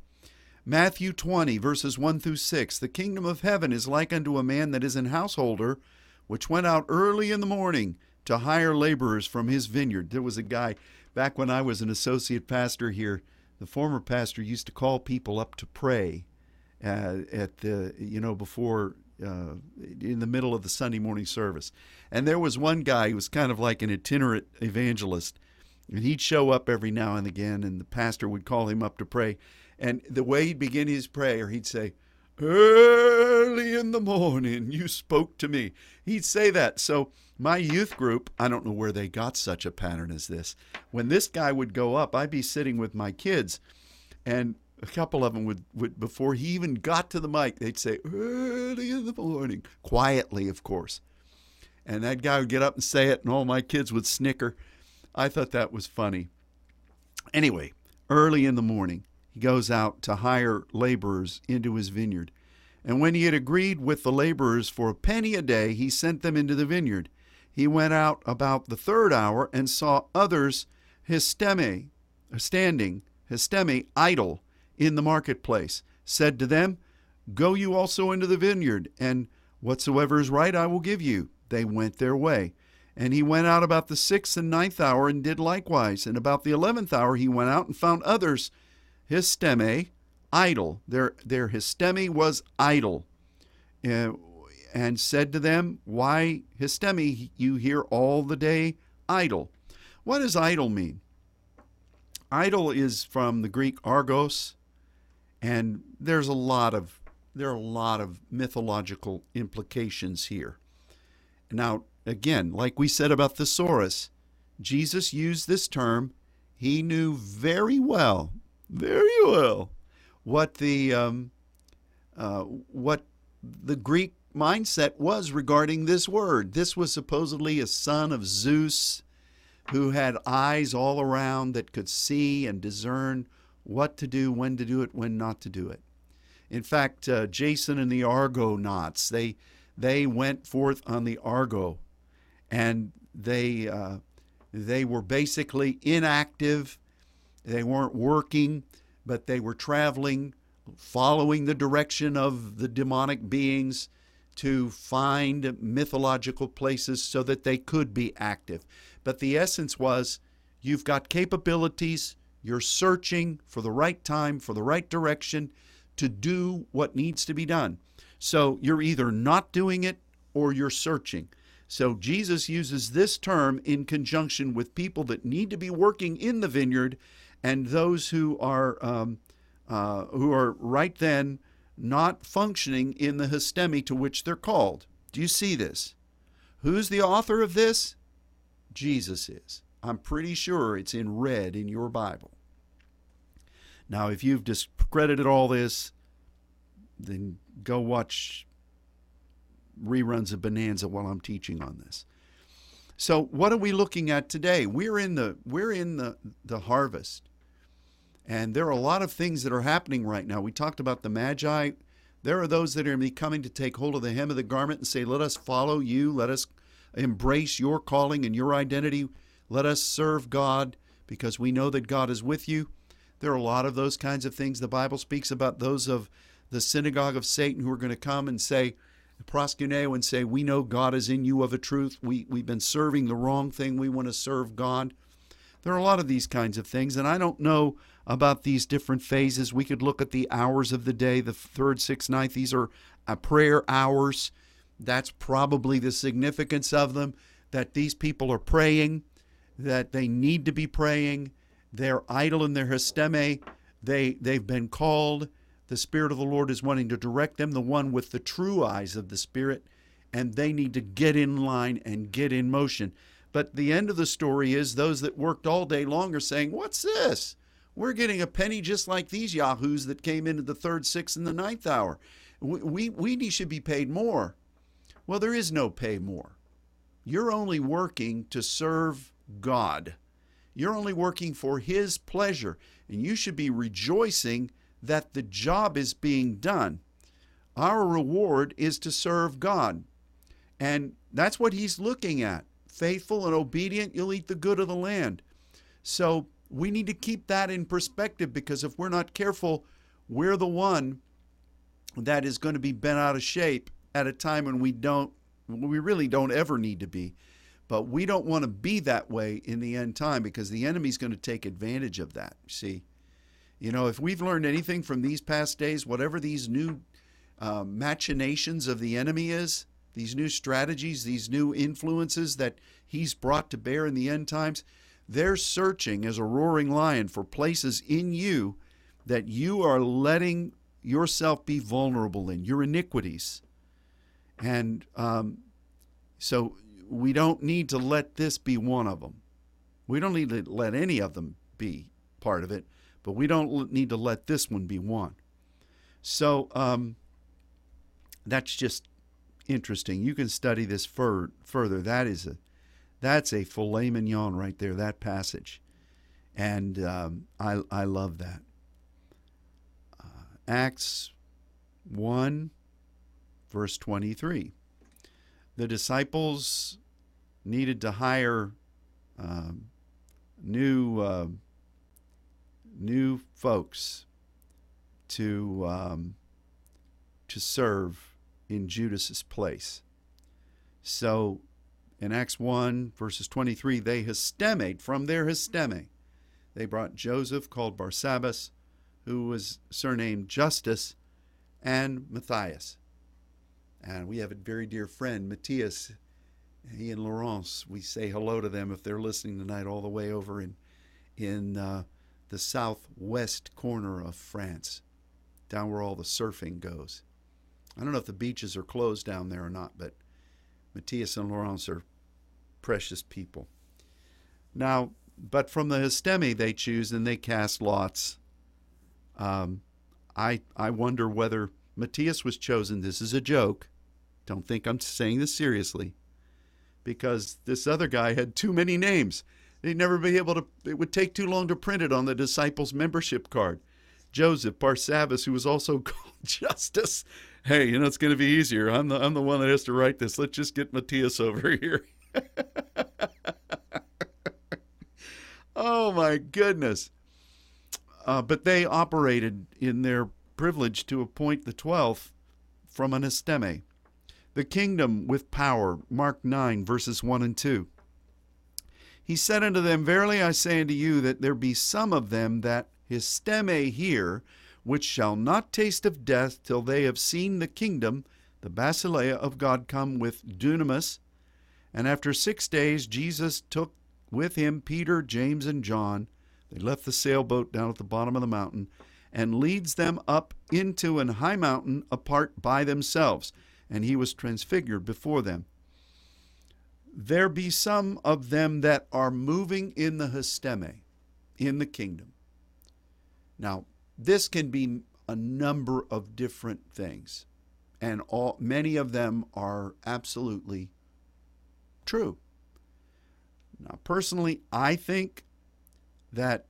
Matthew 20 verses 1 through 6. The kingdom of heaven is like unto a man that is an householder, which went out early in the morning to hire laborers from his vineyard. There was a guy back when I was an associate pastor here. The former pastor used to call people up to pray uh, at the you know before uh, in the middle of the Sunday morning service. And there was one guy who was kind of like an itinerant evangelist, and he'd show up every now and again, and the pastor would call him up to pray. And the way he'd begin his prayer, he'd say, Early in the morning, you spoke to me. He'd say that. So, my youth group, I don't know where they got such a pattern as this. When this guy would go up, I'd be sitting with my kids, and a couple of them would, would before he even got to the mic, they'd say, early in the morning, quietly, of course. And that guy would get up and say it, and all my kids would snicker. I thought that was funny. Anyway, early in the morning, he goes out to hire laborers into his vineyard. And when he had agreed with the laborers for a penny a day, he sent them into the vineyard. He went out about the third hour and saw others histemi, standing, histemi, idle, in the marketplace, said to them, Go you also into the vineyard, and whatsoever is right I will give you. They went their way. And he went out about the sixth and ninth hour and did likewise. And about the eleventh hour he went out and found others, histemi, idle. Their, their histemi was idle. Uh, and said to them, Why, histemi, you hear all the day idle? What does idle mean? Idle is from the Greek argos, and there's a lot of there are a lot of mythological implications here. Now, again, like we said about thesaurus, Jesus used this term. He knew very well, very well, what the um, uh, what the Greek mindset was regarding this word. This was supposedly a son of Zeus who had eyes all around that could see and discern what to do, when to do it, when not to do it. In fact, uh, Jason and the Argonauts, they they went forth on the Argo, and they uh, they were basically inactive. They weren't working, but they were traveling, following the direction of the demonic beings, to find mythological places so that they could be active. But the essence was you've got capabilities, you're searching for the right time, for the right direction to do what needs to be done. So you're either not doing it or you're searching. So Jesus uses this term in conjunction with people that need to be working in the vineyard and those who are um, uh, who are right then not functioning in the histemi to which they're called. Do you see this? Who's the author of this? Jesus is. I'm pretty sure it's in red in your Bible. Now, if you've discredited all this, then go watch reruns of Bonanza while I'm teaching on this. So, what are we looking at today? We're in the we're in the the harvest. And there are a lot of things that are happening right now. We talked about the Magi. There are those that are coming to take hold of the hem of the garment and say, Let us follow you. Let us embrace your calling and your identity. Let us serve God because we know that God is with you. There are a lot of those kinds of things. The Bible speaks about those of the synagogue of Satan who are going to come and say, proskuneo, and say, We know God is in you of a truth. We, we've been serving the wrong thing. We want to serve God. There are a lot of these kinds of things, and I don't know about these different phases. We could look at the hours of the day, the third, sixth, ninth. These are uh, prayer hours. That's probably the significance of them, that these people are praying, that they need to be praying. They're idle in their histeme. They, they've been called. The Spirit of the Lord is wanting to direct them, the one with the true eyes of the Spirit, and they need to get in line and get in motion. But the end of the story is those that worked all day long are saying, What's this? We're getting a penny just like these yahoos that came into the third, sixth, and the ninth hour. We, we, we should be paid more. Well, there is no pay more. You're only working to serve God. You're only working for His pleasure, and you should be rejoicing that the job is being done. Our reward is to serve God. And that's what He's looking at. Faithful and obedient, you'll eat the good of the land. So we need to keep that in perspective because if we're not careful, we're the one that is going to be bent out of shape at a time when we don't we really don't ever need to be. But we don't want to be that way in the end time because the enemy's going to take advantage of that. See, you know, if we've learned anything from these past days, whatever these new uh, machinations of the enemy is, these new strategies, these new influences that he's brought to bear in the end times, they're searching as a roaring lion for places in you that you are letting yourself be vulnerable in, your iniquities. And um, so we don't need to let this be one of them. We don't need to let any of them be part of it, but we don't need to let this one be one. So um, that's just interesting. You can study this fur- further. That is a that's a filet mignon right there, that passage. And um, I, I love that. Uh, Acts 1, verse 23. The disciples needed to hire um, new, uh, new folks to, um, to serve in Judas's place. So in Acts 1, verses 23, they histemed from their histeme. They brought Joseph, called Barsabbas, who was surnamed Justus, and Matthias. And we have a very dear friend, Matthias. He and Laurence, we say hello to them if they're listening tonight, all the way over in, in uh, the southwest corner of France, down where all the surfing goes. I don't know if the beaches are closed down there or not, but Matthias and Laurence are precious people. Now, but from the histemi they choose and they cast lots. Um, I I wonder whether Matthias was chosen. This is a joke. Don't think I'm saying this seriously, because this other guy had too many names. They'd never be able to. It would take too long to print it on the disciples' membership card. Joseph Barsabbas, who was also called Justus. Hey, you know it's going to be easier. I'm the I'm the one that has to write this. Let's just get Matthias over here. oh my goodness. Uh, but they operated in their privilege to appoint the 12th from an histeme. the kingdom with power. Mark 9, verses 1 and 2. He said unto them, Verily I say unto you, that there be some of them that histeme hear, which shall not taste of death till they have seen the kingdom, the basileia of God come with dunamis. And after six days Jesus took with him Peter, James, and John. They left the sailboat down at the bottom of the mountain and leads them up into an high mountain apart by themselves. And he was transfigured before them. There be some of them that are moving in the histeme, in the kingdom. Now, this can be a number of different things, and all many of them are absolutely true. Now, personally, I think that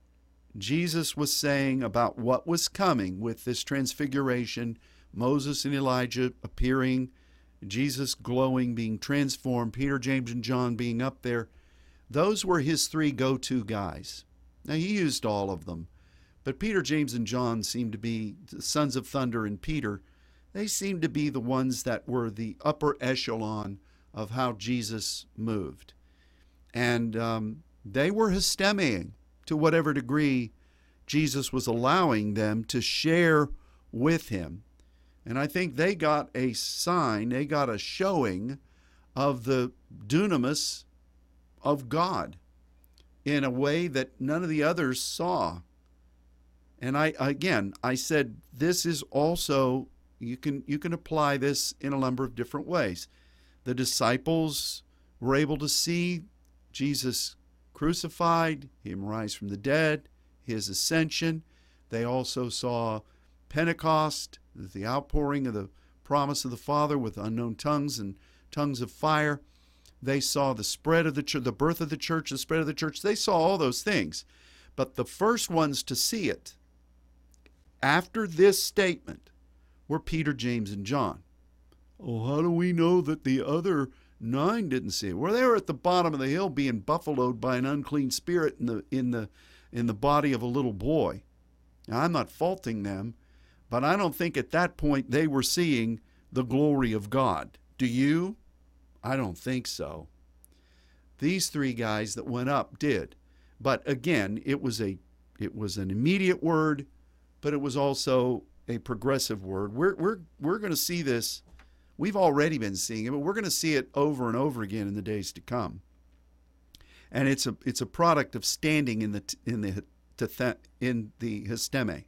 Jesus was saying about what was coming with this transfiguration, Moses and Elijah appearing, Jesus glowing, being transformed, Peter, James, and John being up there. Those were his three go to guys. Now, he used all of them, but Peter, James, and John seemed to be the sons of thunder, and Peter, they seemed to be the ones that were the upper echelon of how Jesus moved. And um, they were histemiing to whatever degree Jesus was allowing them to share with him. And I think they got a sign, they got a showing of the dunamis of God in a way that none of the others saw. And I again, I said this is also you can you can apply this in a number of different ways. The disciples were able to see Jesus crucified, him rise from the dead, his ascension. They also saw Pentecost, the outpouring of the promise of the Father with unknown tongues and tongues of fire. They saw the spread of the church, the birth of the church, the spread of the church. They saw all those things. But the first ones to see it after this statement were Peter, James, and John. How do we know that the other nine didn't see it? Well, they were at the bottom of the hill being buffaloed by an unclean spirit in the in the in the body of a little boy. Now, I'm not faulting them, but I don't think at that point they were seeing the glory of God. Do you? I don't think so. These three guys that went up did. But again, it was a it was an immediate word, but it was also a progressive word. We're we're we're going to see this. We've already been seeing it, but we're going to see it over and over again in the days to come. And it's a it's a product of standing in the in the in the histeme.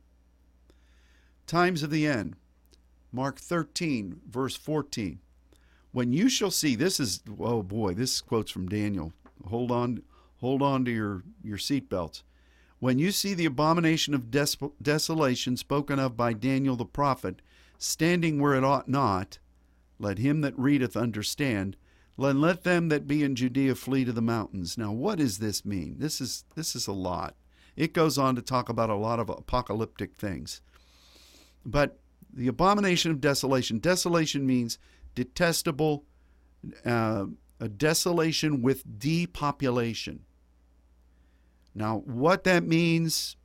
Times of the end. Mark 13 verse 14. When you shall see this is oh boy, this quote's from Daniel. Hold on hold on to your your seatbelts. When you see the abomination of des- desolation spoken of by Daniel the prophet standing where it ought not, let him that readeth understand. Let, let them that be in Judea flee to the mountains. Now, what does this mean? This is this is a lot. It goes on to talk about a lot of apocalyptic things. But the abomination of desolation. Desolation means detestable, uh, a desolation with depopulation. Now, what that means,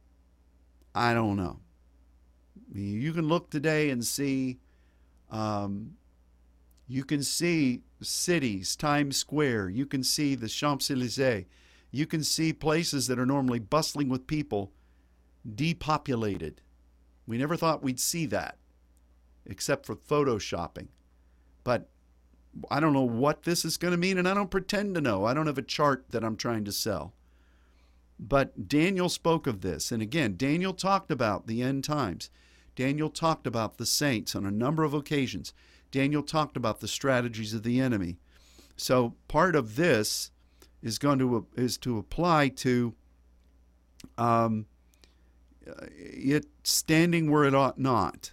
I don't know. You can look today and see, um, you can see cities, Times Square, you can see the Champs Elysees, you can see places that are normally bustling with people depopulated. We never thought we'd see that, except for photoshopping. But I don't know what this is going to mean, and I don't pretend to know. I don't have a chart that I'm trying to sell. But Daniel spoke of this. And again, Daniel talked about the end times. Daniel talked about the saints on a number of occasions. Daniel talked about the strategies of the enemy. So part of this is going to is to apply to um, it standing where it ought not.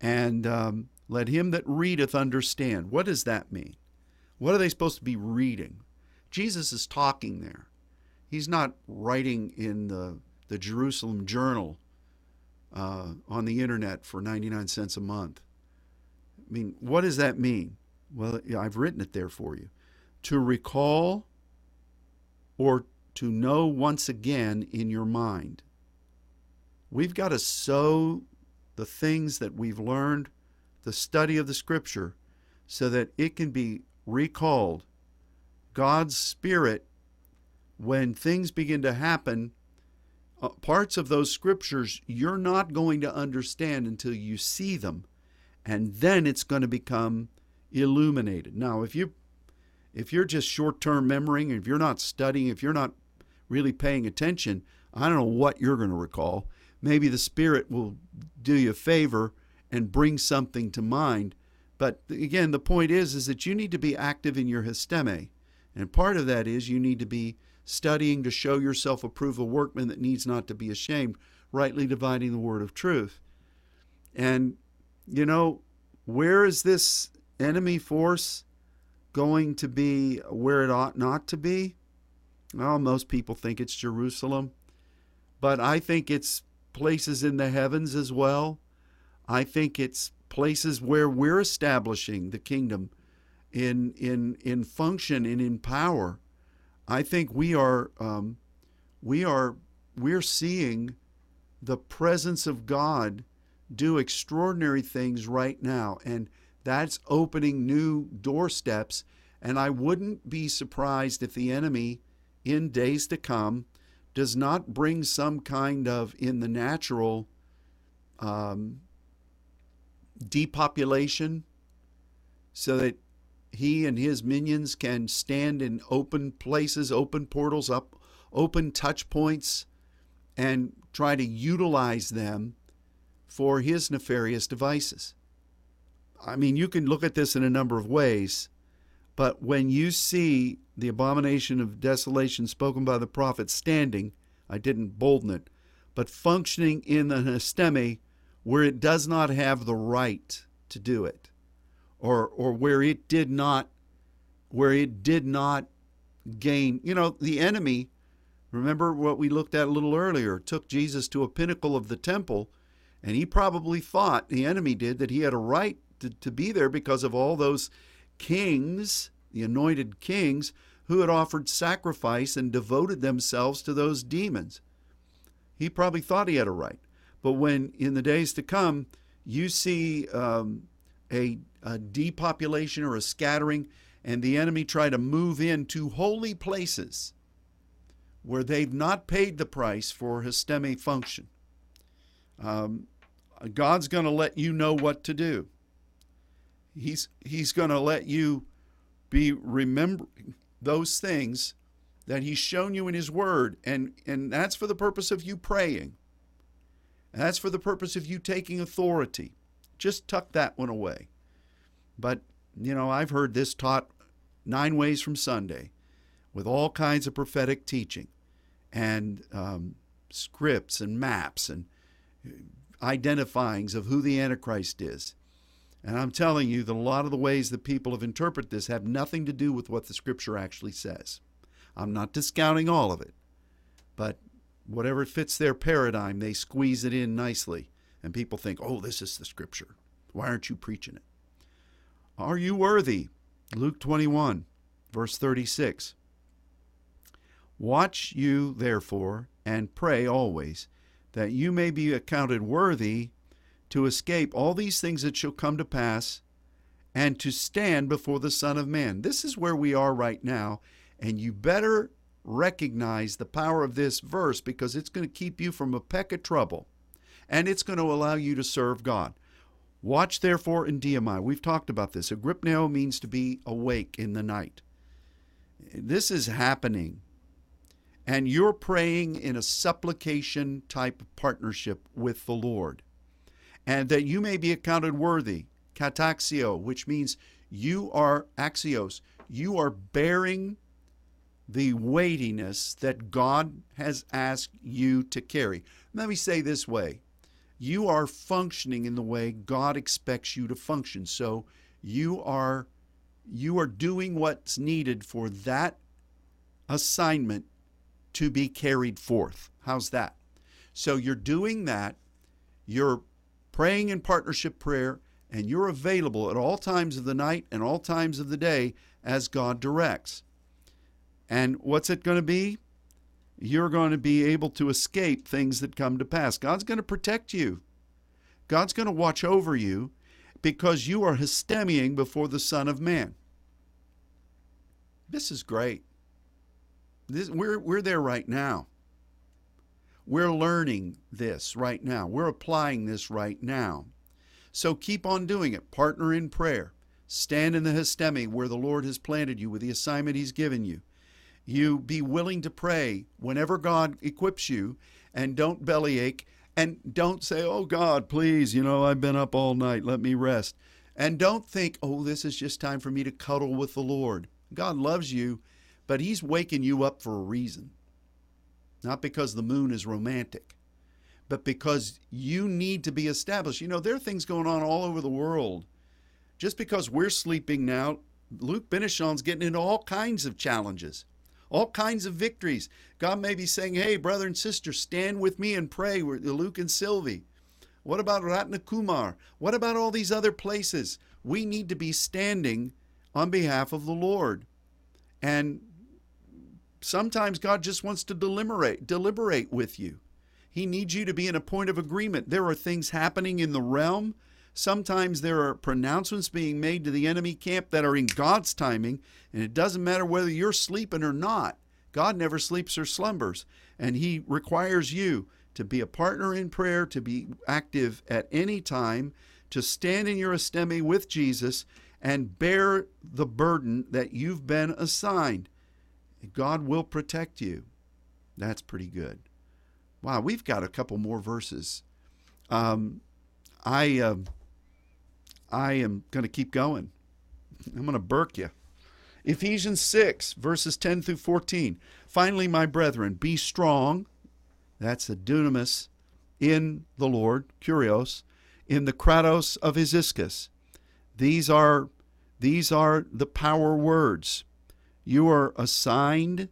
And um, let him that readeth understand. What does that mean? What are they supposed to be reading? Jesus is talking there. He's not writing in the, the Jerusalem Journal uh, on the internet for 99 cents a month. I mean, what does that mean? Well, I've written it there for you. To recall or to know once again in your mind. We've got to sow the things that we've learned, the study of the Scripture, so that it can be recalled. God's Spirit, when things begin to happen, uh, parts of those scriptures you're not going to understand until you see them, and then it's going to become illuminated. Now, if you if you're just short-term memorying, if you're not studying, if you're not really paying attention, I don't know what you're going to recall. Maybe the Spirit will do you a favor and bring something to mind. But again, the point is is that you need to be active in your histeme. And part of that is you need to be studying to show yourself approved a workman that needs not to be ashamed, rightly dividing the word of truth. And you know, where is this enemy force going to be where it ought not to be? Well, most people think it's Jerusalem, but I think it's places in the heavens as well. I think it's places where we're establishing the kingdom in in in function and in power. I think we are um, we are we're seeing the presence of God do extraordinary things right now, and that's opening new doorsteps. And I wouldn't be surprised if the enemy, in days to come, does not bring some kind of in the natural um, depopulation so that he and his minions can stand in open places, open portals, up open touch points, and try to utilize them for his nefarious devices. I mean, you can look at this in a number of ways, but when you see the abomination of desolation spoken by the prophet standing, I didn't bolden it, but functioning in the histeme where it does not have the right to do it or or where it did not where it did not gain you know the enemy remember what we looked at a little earlier took Jesus to a pinnacle of the temple and he probably thought the enemy did that he had a right to, to be there because of all those kings the anointed kings who had offered sacrifice and devoted themselves to those demons he probably thought he had a right but when in the days to come you see um, a a depopulation or a scattering, and the enemy try to move into holy places where they've not paid the price for histeme function. Um, God's going to let you know what to do. He's, he's going to let you be remembering those things that He's shown you in His Word, and, and that's for the purpose of you praying. And that's for the purpose of you taking authority. Just tuck that one away. But, you know, I've heard this taught nine ways from Sunday with all kinds of prophetic teaching and um, scripts and maps and identifyings of who the Antichrist is. And I'm telling you that a lot of the ways that people have interpreted this have nothing to do with what the scripture actually says. I'm not discounting all of it, but whatever fits their paradigm, they squeeze it in nicely. And people think, oh, this is the scripture. Why aren't you preaching it? Are you worthy? Luke 21, verse 36. Watch you, therefore, and pray always, that you may be accounted worthy to escape all these things that shall come to pass and to stand before the Son of Man. This is where we are right now, and you better recognize the power of this verse because it's going to keep you from a peck of trouble and it's going to allow you to serve God. Watch therefore in deomai. We've talked about this. Agrypneo means to be awake in the night. This is happening. And you're praying in a supplication type partnership with the Lord. And that you may be accounted worthy, kataxio, which means you are axios, you are bearing the weightiness that God has asked you to carry. Let me say this way you are functioning in the way God expects you to function. So you are you are doing what's needed for that assignment to be carried forth. How's that? So you're doing that, you're praying in partnership prayer, and you're available at all times of the night and all times of the day as God directs. And what's it going to be? you're going to be able to escape things that come to pass. God's going to protect you. God's going to watch over you, because you are histemying before the Son of Man. This is great. This, we're, we're there right now. We're learning this right now. We're applying this right now. So keep on doing it. Partner in prayer. Stand in the histemi where the Lord has planted you with the assignment He's given you. You be willing to pray whenever God equips you and don't bellyache and don't say, Oh God, please, you know, I've been up all night. Let me rest. And don't think, Oh, this is just time for me to cuddle with the Lord. God loves you, but He's waking you up for a reason. Not because the moon is romantic, but because you need to be established. You know, there are things going on all over the world. Just because we're sleeping now, Luke Benishon's getting into all kinds of challenges, all kinds of victories. God may be saying, Hey, brother and sister, stand with me and pray with Luke and Sylvie. What about Ratnakumar? What about all these other places? We need to be standing on behalf of the Lord. And sometimes God just wants to deliberate, deliberate with you. He needs you to be in a point of agreement. There are things happening in the realm. Sometimes there are pronouncements being made to the enemy camp that are in God's timing, and it doesn't matter whether you're sleeping or not. God never sleeps or slumbers, and He requires you to be a partner in prayer, to be active at any time, to stand in your histemi with Jesus, and bear the burden that you've been assigned. God will protect you. That's pretty good. Wow, we've got a couple more verses. Um, I uh, I am going to keep going. I'm going to burk you. Ephesians 6, verses 10 through 14. Finally, my brethren, be strong. That's the dunamis in the Lord, kurios, in the kratos of Isiscus. These are these are the power words. You are assigned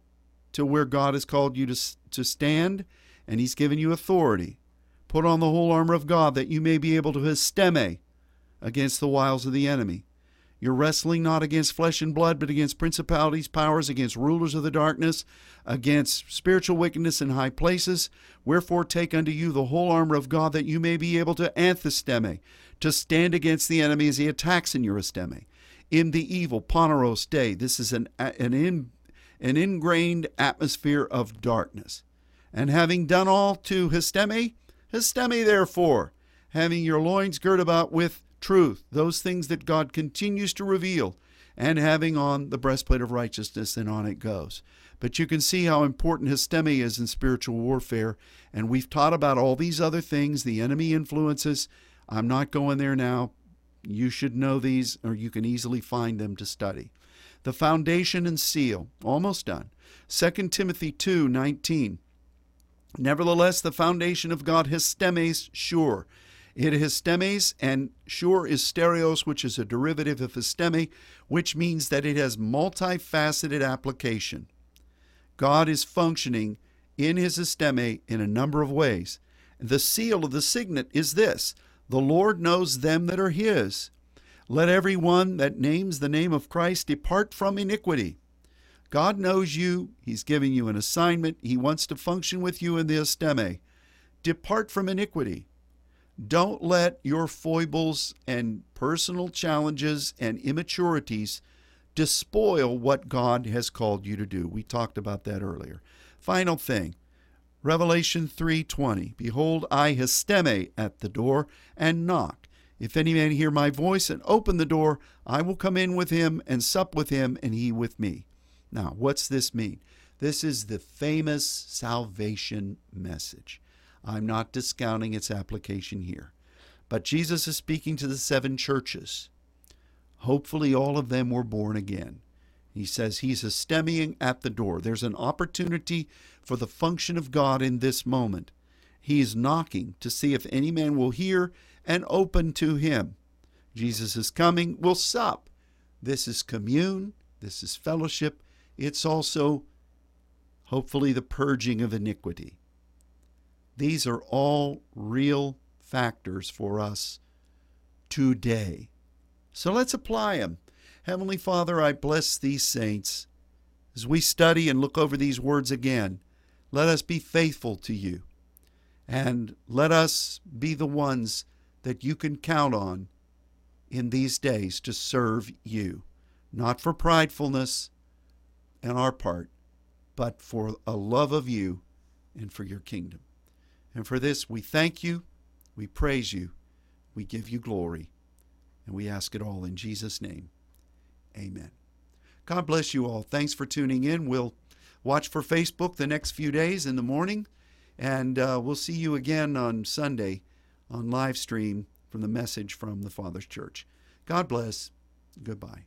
to where God has called you to, to stand, and He's given you authority. Put on the whole armor of God that you may be able to histemi against the wiles of the enemy. You're wrestling not against flesh and blood, but against principalities, powers, against rulers of the darkness, against spiritual wickedness in high places. Wherefore take unto you the whole armor of God that you may be able to anthistemi, to stand against the enemy as he attacks in your histemi in the evil Poneros day. This is an, an, in, an ingrained atmosphere of darkness. And having done all to histemi, histemi therefore, having your loins girt about with truth, those things that God continues to reveal, and having on the breastplate of righteousness, and on it goes. But you can see how important histemi is in spiritual warfare, and we've taught about all these other things, the enemy influences. I'm not going there now. You should know these, or you can easily find them to study. The foundation and seal, almost done. 2 Timothy 2 19. Nevertheless, the foundation of God histemis sure. It histemis, and sure is stereos, which is a derivative of histemi, which means that it has multifaceted application. God is functioning in his histemi in a number of ways. The seal of the signet is this the Lord knows them that are his. Let every one that names the name of Christ depart from iniquity. God knows you. He's giving you an assignment. He wants to function with you in the histemi. Depart from iniquity. Don't let your foibles and personal challenges and immaturities despoil what God has called you to do. We talked about that earlier. Final thing Revelation 3:20 Behold I histemi at the door and knock. If any man hear my voice and open the door I will come in with him and sup with him and he with me. Now what's this mean? This is the famous salvation message. I'm not discounting its application here. But Jesus is speaking to the seven churches. Hopefully all of them were born again he says he's histemiing at the door. There's an opportunity for the function of God in this moment. He is knocking to see if any man will hear and open to him. Jesus is coming, we'll sup. This is commune, this is fellowship. It's also, hopefully, the purging of iniquity. These are all real factors for us today. So let's apply them. Heavenly Father, I bless these saints. As we study and look over these words again, let us be faithful to you. And let us be the ones that you can count on in these days to serve you, not for pridefulness on our part, but for a love of you and for your kingdom. And for this, we thank you, we praise you, we give you glory, and we ask it all in Jesus' name. Amen. God bless you all. Thanks for tuning in. We'll watch for Facebook the next few days in the morning, and uh, we'll see you again on Sunday on live stream from the message from the Father's Church. God bless. Goodbye.